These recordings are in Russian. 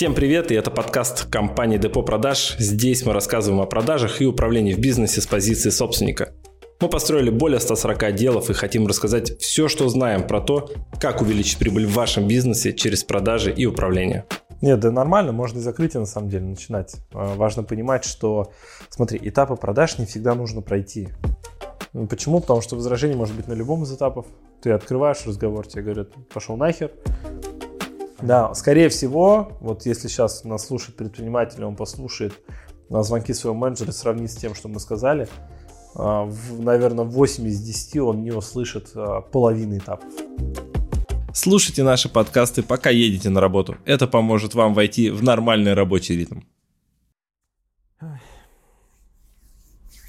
Всем привет, и это подкаст компании Депо Продаж. Здесь мы рассказываем о продажах и управлении в бизнесе с позиции собственника. Мы построили более 140 отделов и хотим рассказать все, что знаем про то, как увеличить прибыль в вашем бизнесе через продажи и управление. Нет, да нормально, можно и закрытие на самом деле начинать. А, важно понимать, что, смотри, этапы продаж не всегда нужно пройти. Ну, почему? Потому что возражение может быть на любом из этапов. Ты открываешь разговор, тебе говорят, пошел нахер, да, скорее всего, вот если сейчас нас слушает предприниматель, он послушает на звонки своего менеджера, сравнит с тем, что мы сказали, а, наверное, 8 из 10 он не услышит а, половины этапов. Слушайте наши подкасты, пока едете на работу. Это поможет вам войти в нормальный рабочий ритм.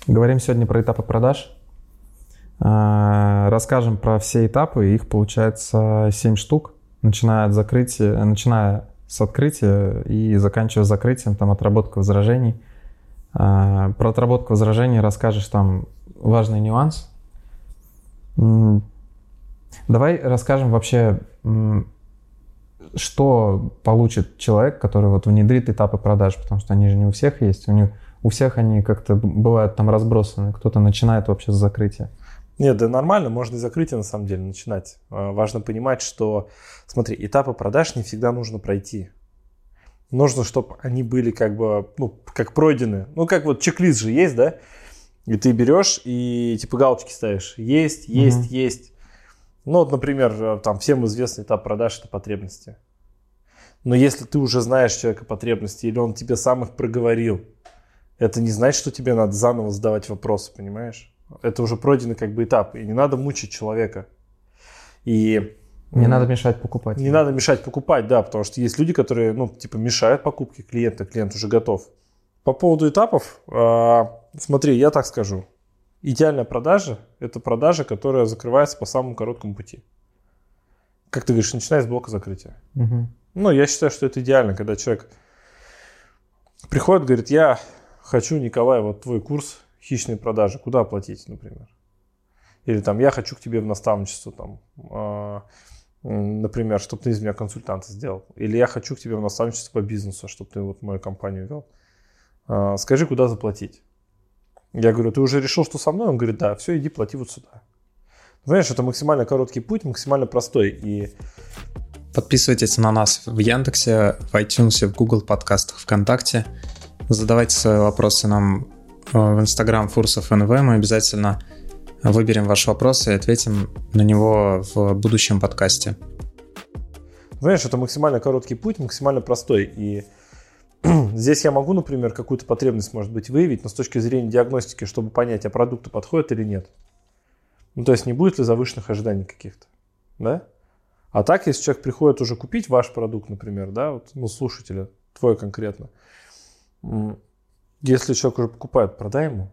Говорим сегодня про этапы продаж. А, расскажем про все этапы. Их получается 7 штук начиная от закрытия, начиная с открытия и заканчивая закрытием, там, отработка возражений. А, про отработку возражений расскажешь там важный нюанс. Давай расскажем вообще, что получит человек, который вот внедрит этапы продаж, потому что они же не у всех есть, у, них, у всех они как-то бывают там разбросаны, кто-то начинает вообще с закрытия. Нет, да нормально, можно и закрытие на самом деле начинать. А, важно понимать, что, смотри, этапы продаж не всегда нужно пройти. Нужно, чтобы они были как бы, ну, как пройдены. Ну, как вот чек-лист же есть, да? И ты берешь и типа галочки ставишь. Есть, есть, mm-hmm. есть. Ну, вот, например, э, там всем известный этап продаж – это потребности. Но если ты уже знаешь человека потребности, или он тебе сам их проговорил, это не значит, что тебе надо заново задавать вопросы, понимаешь? Это уже пройденный как бы этап, и не надо мучить человека. И не надо мешать покупать. Не надо мешать покупать, да, потому что есть люди, которые, ну, типа, мешают покупке клиента, клиент уже готов. По поводу этапов, э, смотри, я так скажу. Идеальная продажа – это продажа, которая закрывается по самому короткому пути. Как ты говоришь, начиная с блока закрытия. Угу. Ну, я считаю, что это идеально, когда человек приходит, говорит, я хочу, Николай, вот твой курс, хищные продажи, куда оплатить, например? Или там, я хочу к тебе в наставничество, там, э, например, чтобы ты из меня консультанта сделал. Или я хочу к тебе в наставничество по бизнесу, чтобы ты вот мою компанию вел. Э, скажи, куда заплатить? Я говорю, ты уже решил, что со мной? Он говорит, да, все, иди плати вот сюда. Знаешь, это максимально короткий путь, максимально простой. И Подписывайтесь на нас в Яндексе, в iTunes, в Google подкастах, ВКонтакте. Задавайте свои вопросы нам в Инстаграм Фурсов НВ. Мы обязательно выберем ваш вопрос и ответим на него в будущем подкасте. Знаешь, это максимально короткий путь, максимально простой. И здесь я могу, например, какую-то потребность, может быть, выявить, но с точки зрения диагностики, чтобы понять, а продукты подходят или нет. Ну, то есть не будет ли завышенных ожиданий каких-то, да? А так, если человек приходит уже купить ваш продукт, например, да, вот, ну, слушателя, твой конкретно, если человек уже покупает, продай ему.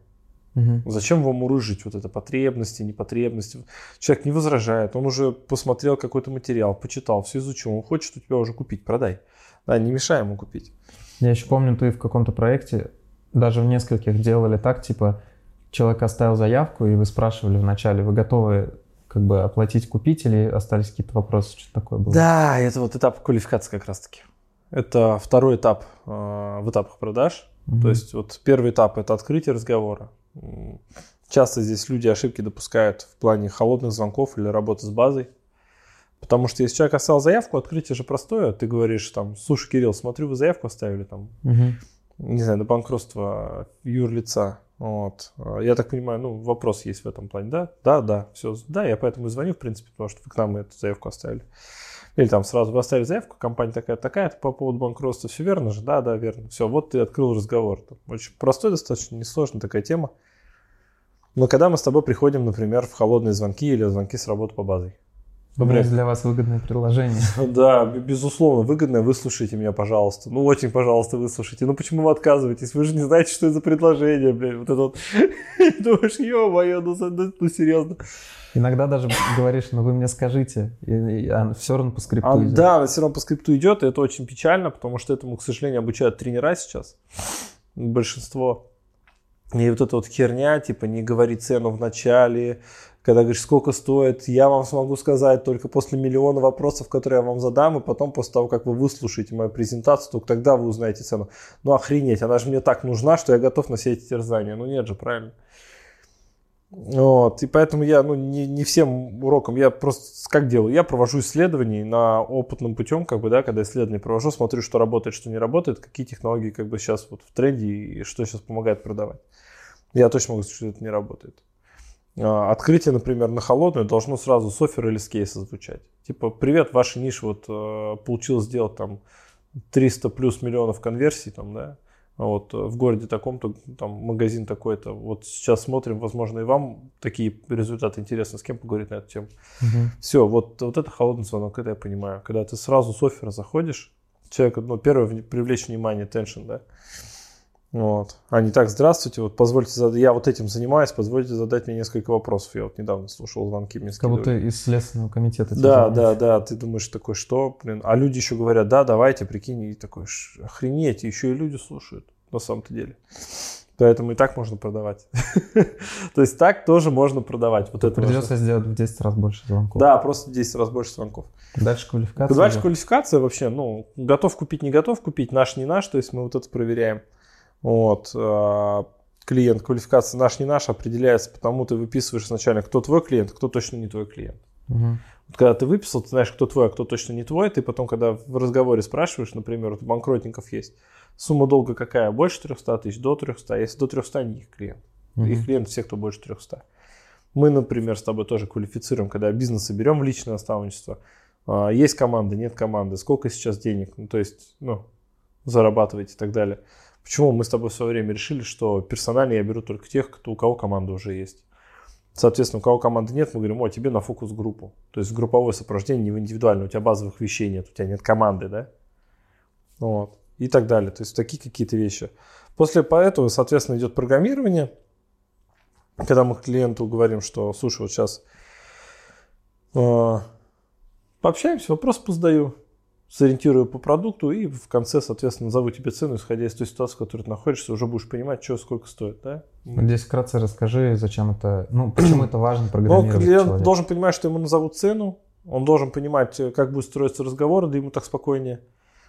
Угу. Зачем вам урыжить вот это потребности, непотребности? Человек не возражает, он уже посмотрел какой-то материал, почитал, все изучил, он хочет у тебя уже купить, продай. Да, не мешай ему купить. Я еще помню, ты в каком-то проекте, даже в нескольких делали так, типа, человек оставил заявку, и вы спрашивали вначале, вы готовы как бы оплатить, купить, или остались какие-то вопросы, что такое было? Да, это вот этап квалификации как раз-таки. Это второй этап э, в этапах продаж. Mm-hmm. То есть вот первый этап это открытие разговора. Часто здесь люди ошибки допускают в плане холодных звонков или работы с базой. Потому что если человек оставил заявку, открытие же простое. Ты говоришь там, слушай, Кирилл, смотрю, вы заявку оставили там, угу. не знаю, на банкротство юрлица. Вот. Я так понимаю, ну, вопрос есть в этом плане, да? Да, да, все. Да, я поэтому и звоню, в принципе, потому что вы к нам эту заявку оставили. Или там сразу вы оставили заявку, компания такая-такая, по поводу банкротства, все верно же? Да, да, верно. Все, вот ты открыл разговор. Очень простой, достаточно несложная такая тема. Но когда мы с тобой приходим, например, в холодные звонки или звонки с работы по базе. Например, есть для вас выгодное предложение. Да, безусловно, выгодное. Выслушайте меня, пожалуйста. Ну, очень, пожалуйста, выслушайте. Ну, почему вы отказываетесь? Вы же не знаете, что это за предложение, блядь. Вот это вот. Думаешь, ё-моё, ну, ну, ну серьезно. Иногда даже говоришь, ну вы мне скажите, и, и а все равно по скрипту а, идет. Да, все равно по скрипту идет, и это очень печально, потому что этому, к сожалению, обучают тренера сейчас. Большинство. И вот эта вот херня, типа, не говори цену в начале, когда говоришь, сколько стоит, я вам смогу сказать только после миллиона вопросов, которые я вам задам, и потом после того, как вы выслушаете мою презентацию, только тогда вы узнаете цену. Ну охренеть, она же мне так нужна, что я готов на все эти терзания. Ну нет же, правильно. Вот, и поэтому я, ну, не, не всем урокам, я просто как делаю? Я провожу исследования на опытным путем, как бы, да, когда исследования провожу, смотрю, что работает, что не работает, какие технологии, как бы, сейчас вот в тренде и что сейчас помогает продавать. Я точно могу сказать, что это не работает. А, открытие, например, на холодную должно сразу с оффера или с кейса звучать. Типа, привет, ваша ниша вот э, получилось сделать там 300 плюс миллионов конверсий, там, да, вот в городе таком-то, там магазин такой-то. Вот сейчас смотрим, возможно, и вам такие результаты интересны, с кем поговорить на эту тему. Угу. Все, вот, вот это холодный звонок, это я понимаю. Когда ты сразу с оффера заходишь, человек, ну, первое, привлечь внимание, tension, да, вот. А не так, здравствуйте, вот позвольте, я вот этим занимаюсь, позвольте задать мне несколько вопросов. Я вот недавно слушал звонки мне Как будто из Следственного комитета. Да, да, да, ты думаешь такой, что, блин, а люди еще говорят, да, давайте, прикинь, и такой, охренеть, еще и люди слушают на самом-то деле. Поэтому и так можно продавать. То есть так тоже можно продавать. Вот это Придется сделать в 10 раз больше звонков. Да, просто в 10 раз больше звонков. Дальше квалификация. Дальше квалификация вообще, ну, готов купить, не готов купить, наш, не наш, то есть мы вот это проверяем. Вот. А, клиент, квалификация наш, не наш определяется, потому ты выписываешь сначала, кто твой клиент, кто точно не твой клиент. Угу. Вот когда ты выписал, ты знаешь, кто твой, а кто точно не твой, ты потом, когда в разговоре спрашиваешь, например, вот у банкротников есть, сумма долга какая, больше 300 тысяч, до 300, а если до 300, не их клиент. Угу. Их клиент все, кто больше 300. Мы, например, с тобой тоже квалифицируем, когда бизнесы берем в личное наставничество, а, есть команда, нет команды, сколько сейчас денег, ну, то есть, ну, зарабатываете и так далее. Почему мы с тобой в свое время решили, что персонально я беру только тех, кто, у кого команда уже есть. Соответственно, у кого команды нет, мы говорим, о, тебе на фокус-группу. То есть групповое сопровождение не в индивидуальное, у тебя базовых вещей нет, у тебя нет команды, да? Вот. И так далее. То есть такие какие-то вещи. После этого, соответственно, идет программирование. Когда мы клиенту говорим, что, слушай, вот сейчас э, пообщаемся, вопрос позадаю сориентирую по продукту и в конце, соответственно, назову тебе цену, исходя из той ситуации, в которой ты находишься, уже будешь понимать, что сколько стоит, да? Здесь вкратце расскажи, зачем это, ну, почему это важно ну, программировать Ну, клиент человека. должен понимать, что ему назовут цену, он должен понимать, как будет строиться разговор, да ему так спокойнее.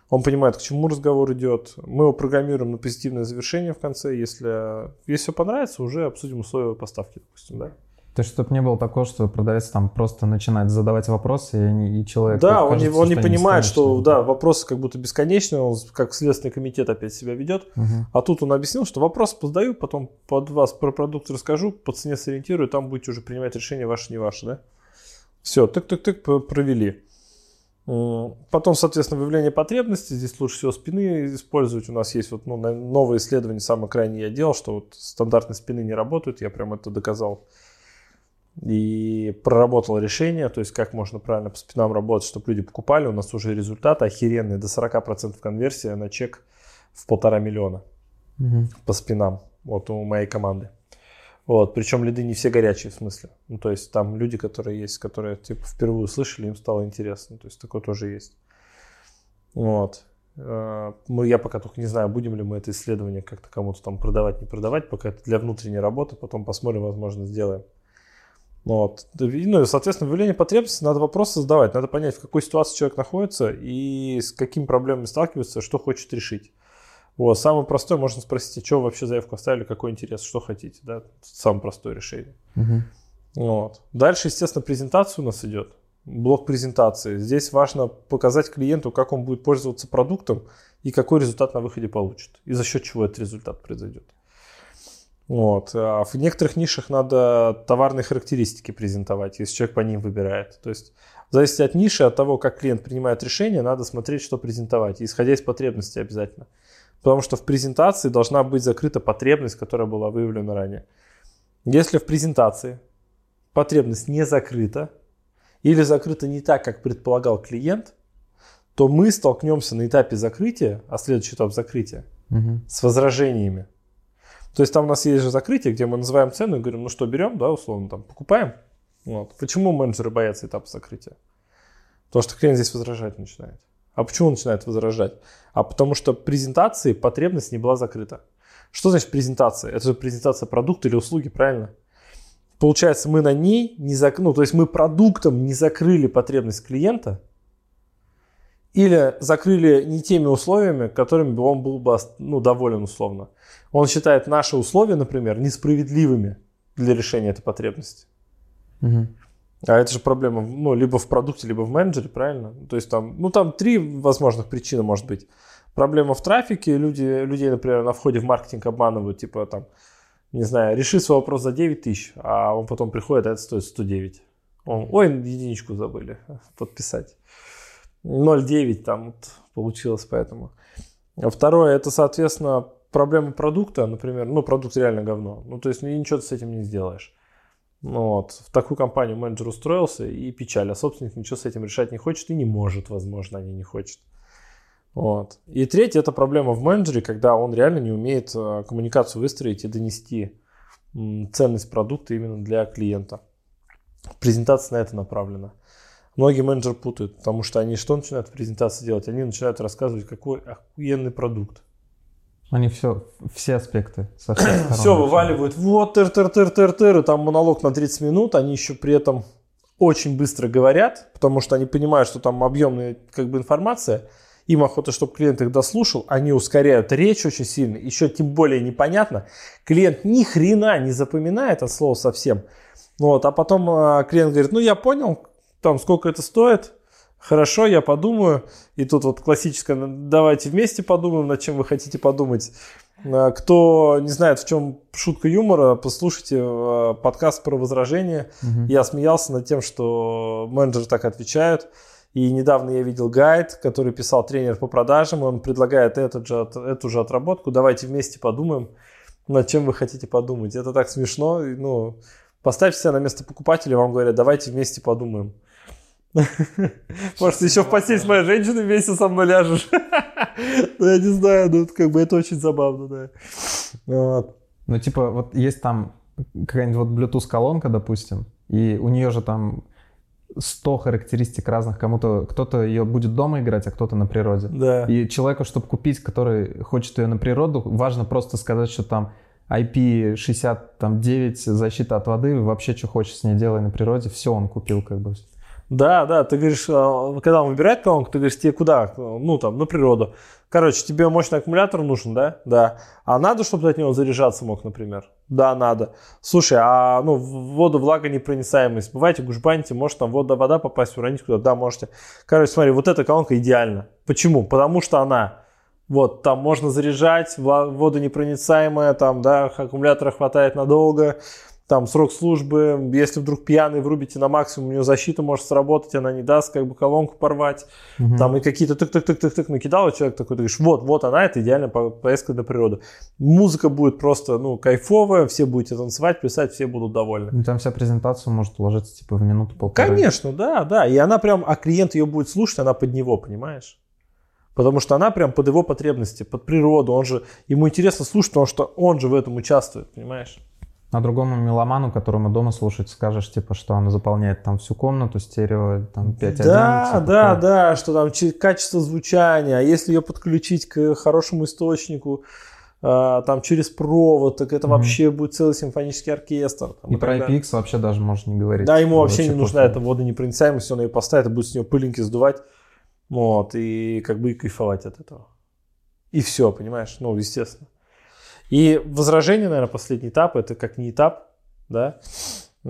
Он понимает, к чему разговор идет. Мы его программируем на позитивное завершение в конце. Если, если все понравится, уже обсудим условия поставки, допустим, да? То есть, чтобы не было такого, что продавец там просто начинает задавать вопросы, и, и человек... Да, он, кажется, не, он не понимает, что да, вопросы как будто бесконечные, он как Следственный комитет опять себя ведет. Угу. А тут он объяснил, что вопрос задаю, потом под вас про продукт расскажу, по цене сориентирую, там будете уже принимать решение ваше, не ваше, да? Все, тык-тык-тык провели. Потом, соответственно, выявление потребностей. Здесь лучше всего спины использовать. У нас есть вот ну, новое исследование, самое крайнее я делал, что вот стандартные спины не работают. Я прям это доказал и проработал решение, то есть как можно правильно по спинам работать, чтобы люди покупали. У нас уже результаты охеренные, до 40% конверсия на чек в полтора миллиона угу. по спинам, вот у моей команды. Вот, причем лиды не все горячие в смысле. Ну, то есть там люди, которые есть, которые типа впервые услышали, им стало интересно. То есть такое тоже есть. Вот. Э, мы, я пока только не знаю, будем ли мы это исследование как-то кому-то там продавать, не продавать, пока это для внутренней работы, потом посмотрим, возможно, сделаем. Вот. Ну и, соответственно, выявление потребностей надо вопросы задавать. Надо понять, в какой ситуации человек находится и с какими проблемами сталкивается, что хочет решить. Вот. Самое простое, можно спросить, а что вы вообще заявку оставили, какой интерес, что хотите. Да? Самое простое решение. Угу. Вот. Дальше, естественно, презентация у нас идет. Блок презентации. Здесь важно показать клиенту, как он будет пользоваться продуктом и какой результат на выходе получит. И за счет чего этот результат произойдет. Вот. А в некоторых нишах надо товарные характеристики презентовать, если человек по ним выбирает. То есть в зависимости от ниши, от того, как клиент принимает решение, надо смотреть, что презентовать, исходя из потребностей обязательно. Потому что в презентации должна быть закрыта потребность, которая была выявлена ранее. Если в презентации потребность не закрыта или закрыта не так, как предполагал клиент, то мы столкнемся на этапе закрытия, а следующий этап закрытия, угу. с возражениями. То есть там у нас есть же закрытие, где мы называем цену и говорим, ну что, берем, да, условно, там, покупаем. Вот. Почему менеджеры боятся этапа закрытия? Потому что клиент здесь возражать начинает. А почему он начинает возражать? А потому что презентации потребность не была закрыта. Что значит презентация? Это же презентация продукта или услуги, правильно? Получается, мы на ней не зак... ну, то есть мы продуктом не закрыли потребность клиента или закрыли не теми условиями, которыми бы он был бы ну, доволен условно. Он считает наши условия, например, несправедливыми для решения этой потребности. Угу. А это же проблема, ну, либо в продукте, либо в менеджере, правильно? То есть там, ну, там три возможных причины может быть. Проблема в трафике, люди, людей, например, на входе в маркетинг обманывают, типа там, не знаю, реши свой вопрос за 9 тысяч, а он потом приходит, а это стоит 109. Он, ой, единичку забыли подписать. 0,9 там вот получилось поэтому. А второе, это, соответственно, проблема продукта, например, ну, продукт реально говно. Ну, то есть ничего ты с этим не сделаешь. Ну, вот. В такую компанию менеджер устроился и печаль, а собственник ничего с этим решать не хочет и не может, возможно, они не хочет. Вот. И третье, это проблема в менеджере, когда он реально не умеет э, коммуникацию выстроить и донести ценность продукта именно для клиента. Презентация на это направлена. Многие менеджеры путают, потому что они что начинают в презентации делать? Они начинают рассказывать, какой охуенный продукт. Они все, все аспекты со всех Все вываливают. Вот, тыр, тыр, тыр, тыр, тыр. И там монолог на 30 минут. Они еще при этом очень быстро говорят, потому что они понимают, что там объемная как бы информация. Им охота, чтобы клиент их дослушал. Они ускоряют речь очень сильно. Еще тем более непонятно. Клиент ни хрена не запоминает от слова совсем. Вот, а потом э, клиент говорит, ну я понял, там сколько это стоит, Хорошо, я подумаю. И тут вот классическое, давайте вместе подумаем, над чем вы хотите подумать. А, кто не знает, в чем шутка юмора, послушайте а, подкаст про возражение. Угу. Я смеялся над тем, что менеджеры так отвечают. И недавно я видел гайд, который писал тренер по продажам, он предлагает этот же, эту же отработку. Давайте вместе подумаем, над чем вы хотите подумать. Это так смешно. Ну, поставьте себя на место покупателя, вам говорят, давайте вместе подумаем. Может, еще в постель с моей женщиной вместе со мной ляжешь. Ну, я не знаю, ну, как бы это очень забавно, да. Вот. Ну, типа, вот есть там какая-нибудь вот Bluetooth-колонка, допустим, и у нее же там 100 характеристик разных. Кому-то, кто-то ее будет дома играть, а кто-то на природе. Да. И человеку, чтобы купить, который хочет ее на природу, важно просто сказать, что там IP69, защита от воды, вообще что хочешь с ней делай на природе, все он купил как бы. Да, да, ты говоришь, а, когда он выбирает колонку, ты говоришь, тебе куда? Ну, там, на природу. Короче, тебе мощный аккумулятор нужен, да? Да. А надо, чтобы ты от него заряжаться мог, например? Да, надо. Слушай, а ну, вода, влага, непроницаемость. Бываете, гужбаните, может там вода, вода попасть, уронить куда-то? Да, можете. Короче, смотри, вот эта колонка идеальна. Почему? Потому что она вот, там можно заряжать, водонепроницаемая, там, да, аккумулятора хватает надолго, там срок службы, если вдруг пьяный врубите на максимум, у него защита может сработать, она не даст как бы колонку порвать, угу. там и какие-то тык-тык-тык-тык-тык накидал, и человек такой, ты говоришь, вот, вот она, это идеальная поездка на природу. Музыка будет просто, ну, кайфовая, все будете танцевать, писать, все будут довольны. Ну, там вся презентация может уложиться типа в минуту-полтора. Конечно, да, да, и она прям, а клиент ее будет слушать, она под него, понимаешь? Потому что она прям под его потребности, под природу, он же, ему интересно слушать, потому что он же в этом участвует, понимаешь? А другому меломану, которому дома слушать, скажешь, типа, что она заполняет там всю комнату, стерео, там 5.1. Да, типа, да, такое. да, что там качество звучания, а если ее подключить к хорошему источнику, а, там через провод, так это mm-hmm. вообще будет целый симфонический оркестр. Там, и, и про IPX вообще даже можно не говорить. Да, ему вообще не нужна эта водонепроницаемость, он ее поставит и будет с нее пылинки сдувать, вот, и как бы и кайфовать от этого. И все, понимаешь, ну, естественно. И возражение, наверное, последний этап, это как не этап, да.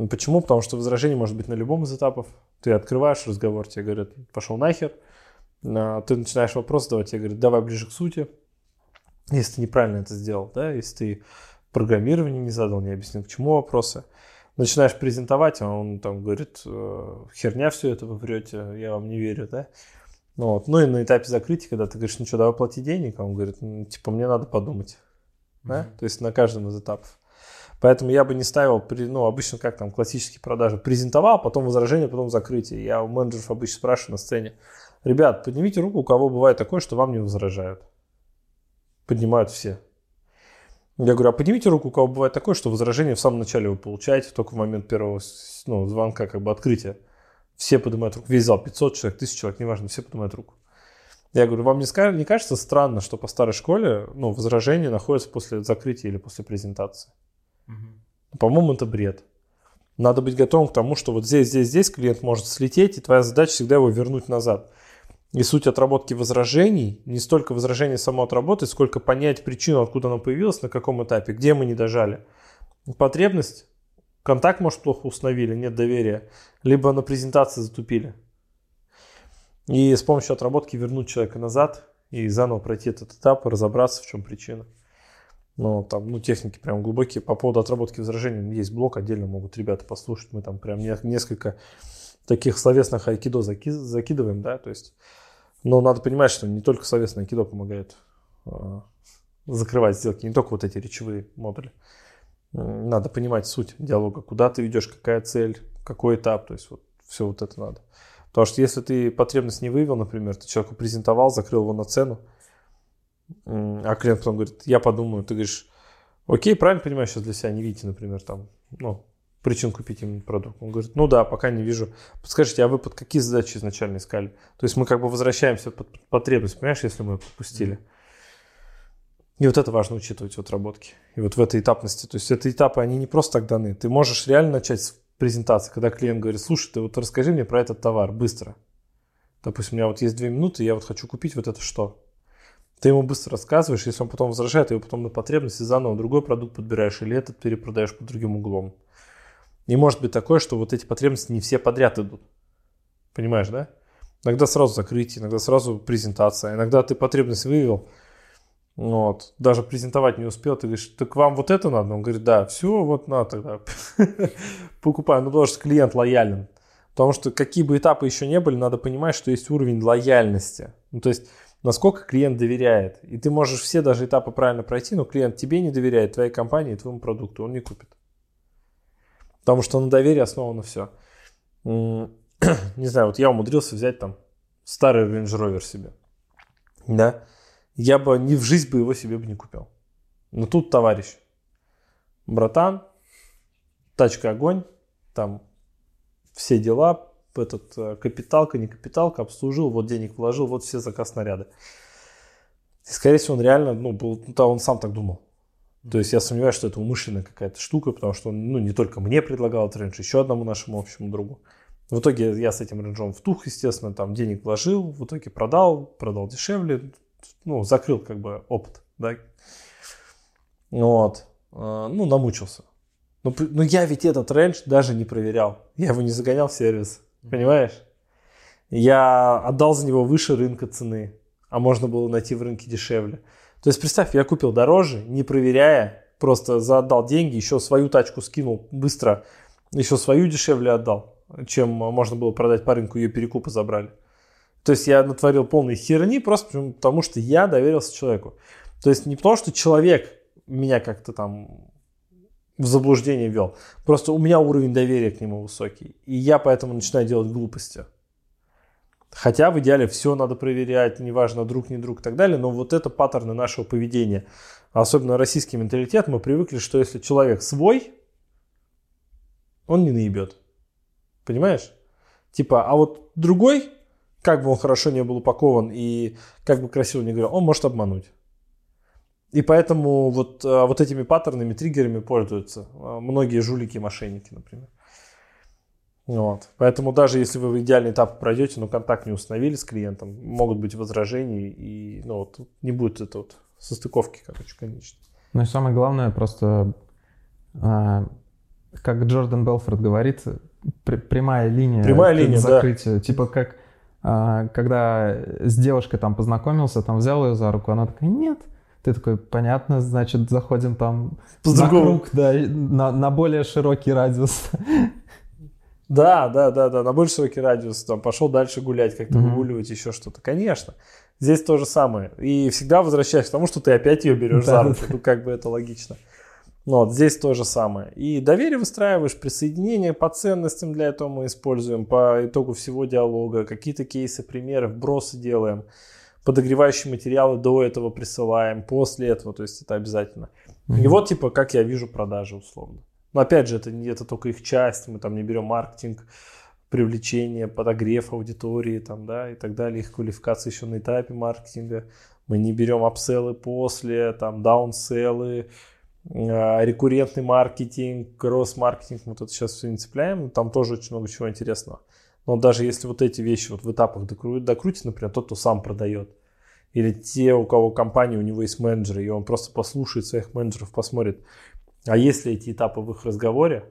Почему? Потому что возражение может быть на любом из этапов. Ты открываешь разговор, тебе говорят, пошел нахер. А, ты начинаешь вопрос задавать, тебе говорят, давай ближе к сути. Если ты неправильно это сделал, да, если ты программирование не задал, не объяснил, к чему вопросы. Начинаешь презентовать, а он там говорит, «Э, херня все это вы врете, я вам не верю, да. Ну, вот. ну и на этапе закрытия, когда ты говоришь, ну что, давай плати денег, а он говорит, ну, типа, мне надо подумать да? Mm-hmm. то есть на каждом из этапов. Поэтому я бы не ставил, при, ну, обычно как там классические продажи, презентовал, потом возражение, потом закрытие. Я у менеджеров обычно спрашиваю на сцене, ребят, поднимите руку, у кого бывает такое, что вам не возражают. Поднимают все. Я говорю, а поднимите руку, у кого бывает такое, что возражение в самом начале вы получаете, только в момент первого ну, звонка, как бы открытия. Все поднимают руку, весь зал, 500 человек, 1000 человек, неважно, все поднимают руку. Я говорю, вам не, не кажется странно, что по старой школе ну, возражения находятся после закрытия или после презентации? По-моему, это бред. Надо быть готовым к тому, что вот здесь, здесь, здесь клиент может слететь, и твоя задача всегда его вернуть назад. И суть отработки возражений, не столько возражение само отработать, сколько понять причину, откуда оно появилось, на каком этапе, где мы не дожали. Потребность, контакт, может, плохо установили, нет доверия, либо на презентации затупили. И с помощью отработки вернуть человека назад и заново пройти этот этап, разобраться, в чем причина. Но там, ну, техники прям глубокие. По поводу отработки возражений есть блок, отдельно могут ребята послушать. Мы там прям несколько таких словесных айкидо заки- закидываем, да, то есть. Но надо понимать, что не только словесное айкидо помогает э, закрывать сделки, не только вот эти речевые модули. Надо понимать суть диалога, куда ты ведешь, какая цель, какой этап, то есть вот все вот это надо. Потому что если ты потребность не вывел, например, ты человеку презентовал, закрыл его на цену, а клиент потом говорит, я подумаю, ты говоришь, окей, правильно понимаю, сейчас для себя не видите, например, там, ну, причин купить именно продукт. Он говорит, ну да, пока не вижу. Подскажите, а вы под какие задачи изначально искали? То есть мы как бы возвращаемся под потребность, понимаешь, если мы пропустили. И вот это важно учитывать в отработке. И вот в этой этапности. То есть это этапы, они не просто так даны. Ты можешь реально начать с презентации, когда клиент говорит, слушай, ты вот расскажи мне про этот товар быстро. Допустим, у меня вот есть две минуты, я вот хочу купить вот это что. Ты ему быстро рассказываешь, если он потом возражает, ты его потом на потребности заново другой продукт подбираешь или этот перепродаешь под другим углом. И может быть такое, что вот эти потребности не все подряд идут. Понимаешь, да? Иногда сразу закрытие, иногда сразу презентация, иногда ты потребность вывел, вот, даже презентовать не успел, ты говоришь, так вам вот это надо? Он говорит, да, все, вот надо тогда. Покупаю, ну потому что клиент лоялен. Потому что какие бы этапы еще не были, надо понимать, что есть уровень лояльности. Ну, то есть, насколько клиент доверяет. И ты можешь все даже этапы правильно пройти, но клиент тебе не доверяет, твоей компании, твоему продукту, он не купит. Потому что на доверии основано все. Не знаю, вот я умудрился взять там старый Range Rover себе. Да. Я бы ни в жизнь бы его себе бы не купил. Но тут товарищ. Братан, тачка огонь, там все дела, этот э, капиталка, не капиталка, обслужил, вот денег вложил, вот все заказ снаряды. И, скорее всего, он реально, ну, был, ну, он сам так думал. То есть я сомневаюсь, что это умышленная какая-то штука, потому что он ну, не только мне предлагал этот Range, еще одному нашему общему другу. В итоге я с этим Range ом втух, естественно, там денег вложил, в итоге продал, продал дешевле, ну, закрыл как бы опыт, да. Вот. А, ну, намучился. Но, но я ведь этот Range даже не проверял. Я его не загонял в сервис. Понимаешь? Я отдал за него выше рынка цены, а можно было найти в рынке дешевле. То есть представь, я купил дороже, не проверяя, просто заотдал деньги, еще свою тачку скинул быстро, еще свою дешевле отдал, чем можно было продать по рынку, ее перекупы забрали. То есть я натворил полной херни просто потому, что я доверился человеку. То есть не потому, что человек меня как-то там в заблуждение вел. Просто у меня уровень доверия к нему высокий. И я поэтому начинаю делать глупости. Хотя в идеале все надо проверять, неважно, друг, не друг и так далее, но вот это паттерны нашего поведения. Особенно российский менталитет, мы привыкли, что если человек свой, он не наебет. Понимаешь? Типа, а вот другой, как бы он хорошо не был упакован и как бы красиво не говорил, он может обмануть. И поэтому вот, а, вот этими паттернами, триггерами пользуются а, многие жулики и мошенники, например. Вот. Поэтому даже если вы в идеальный этап пройдете, но контакт не установили с клиентом, могут быть возражения, и ну, вот, не будет это вот состыковки, короче, конечно. Ну и самое главное, просто, а, как Джордан Белфорд говорит, прямая линия прямая линия, закрытия. Да. Типа как, когда с девушкой там познакомился, там взял ее за руку, она такая, нет, ты такой, понятно, значит, заходим там По на круг, да, на, на более широкий радиус. Да, да, да, да, на больше широкий радиус, там, пошел дальше гулять, как-то mm-hmm. выгуливать, еще что-то. Конечно, здесь то же самое. И всегда возвращаешься к тому, что ты опять ее берешь за руку. Ну, как бы это логично. Ну, вот здесь то же самое. И доверие выстраиваешь, присоединение по ценностям для этого мы используем, по итогу всего диалога, какие-то кейсы, примеры, вбросы делаем, подогревающие материалы до этого присылаем, после этого, то есть это обязательно. Mm-hmm. И вот, типа, как я вижу продажи условно. Но опять же, это, это только их часть, мы там не берем маркетинг, привлечение, подогрев аудитории там, да, и так далее, их квалификация еще на этапе маркетинга. Мы не берем апселлы после, там, даунселлы, рекуррентный маркетинг, кросс-маркетинг, вот это сейчас все не цепляем, там тоже очень много чего интересного. Но даже если вот эти вещи вот в этапах докрутить, докрутить, например, тот, кто сам продает, или те, у кого компания, у него есть менеджеры, и он просто послушает своих менеджеров, посмотрит, а если эти этапы в их разговоре,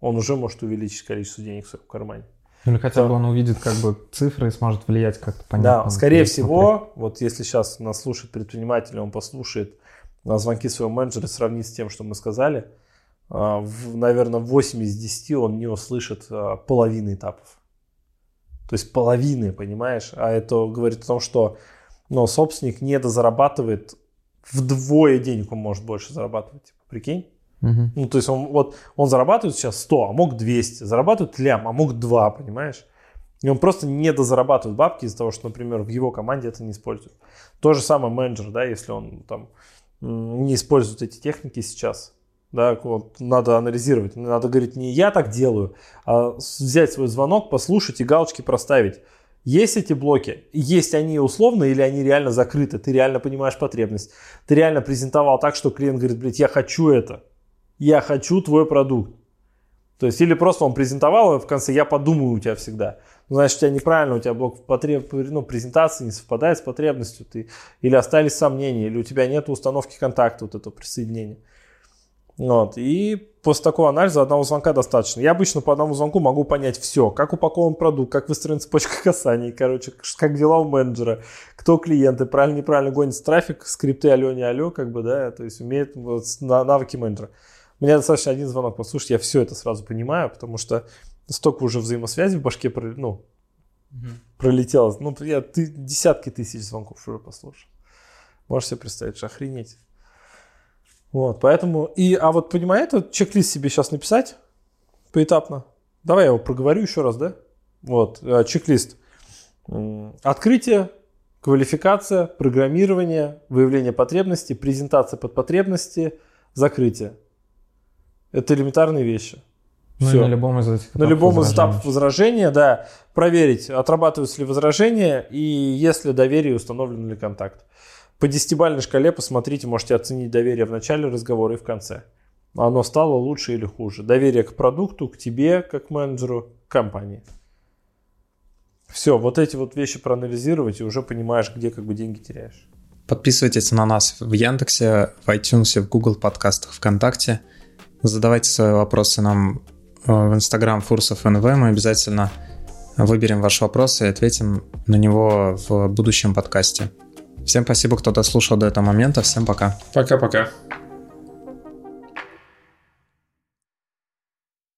он уже может увеличить количество денег в своем кармане. Или хотя бы он увидит как бы цифры и сможет влиять как-то понятно. Да, скорее всего, вот если сейчас нас слушает предприниматель, он послушает звонки своего менеджера и сравнит с тем, что мы сказали, а, наверное, 8 из 10 он не услышит а, половины этапов. То есть половины, понимаешь? А это говорит о том, что ну, собственник не дозарабатывает вдвое денег, он может больше зарабатывать. Типа, прикинь? Мгм. Ну, то есть он, вот, он зарабатывает сейчас 100, а мог 200. Зарабатывает лям, а мог 2, понимаешь? И он просто не дозарабатывает бабки из-за того, что, например, в его команде это не используют. То же самое менеджер, да, если он там не использует эти техники сейчас, да, вот надо анализировать. Надо говорить, не я так делаю, а взять свой звонок, послушать и галочки проставить. Есть эти блоки, есть они условно или они реально закрыты, ты реально понимаешь потребность, ты реально презентовал так, что клиент говорит, блядь, я хочу это, я хочу твой продукт. То есть, или просто он презентовал, и в конце я подумаю у тебя всегда. Значит, у тебя неправильно, у тебя блок потреб... ну, презентации не совпадает с потребностью, ты... или остались сомнения, или у тебя нет установки контакта, вот этого присоединения. Вот. И после такого анализа одного звонка достаточно. Я обычно по одному звонку могу понять все. Как упакован продукт, как выстроена цепочка касаний, короче, как дела у менеджера, кто клиенты, правильно, неправильно гонится трафик, скрипты алло, не алло, как бы, да, то есть умеет вот, навыки менеджера. Мне достаточно один звонок послушать, я все это сразу понимаю, потому что столько уже взаимосвязи в башке ну, пролетело. Ну, я ты, десятки тысяч звонков уже послушал. Можешь себе представить, что охренеть. Вот, поэтому, и, а вот понимаешь, этот чек-лист себе сейчас написать поэтапно. Давай я его проговорю еще раз, да? Вот, э, чек-лист. Открытие, квалификация, программирование, выявление потребностей, презентация под потребности, закрытие. Это элементарные вещи. Ну и Всё. на любом из этих На этапов любом из возражения. этапов возражения, да, проверить, отрабатываются ли возражения и если доверие, установлен ли контакт. По десятибалльной шкале посмотрите, можете оценить доверие в начале разговора и в конце. Оно стало лучше или хуже. Доверие к продукту, к тебе, как менеджеру, к компании. Все, вот эти вот вещи проанализировать и уже понимаешь, где как бы деньги теряешь. Подписывайтесь на нас в Яндексе, в iTunes, в Google подкастах, ВКонтакте. Задавайте свои вопросы нам в Instagram Фурсов НВ. Мы обязательно выберем ваш вопрос и ответим на него в будущем подкасте. Всем спасибо, кто дослушал до этого момента. Всем пока. Пока-пока.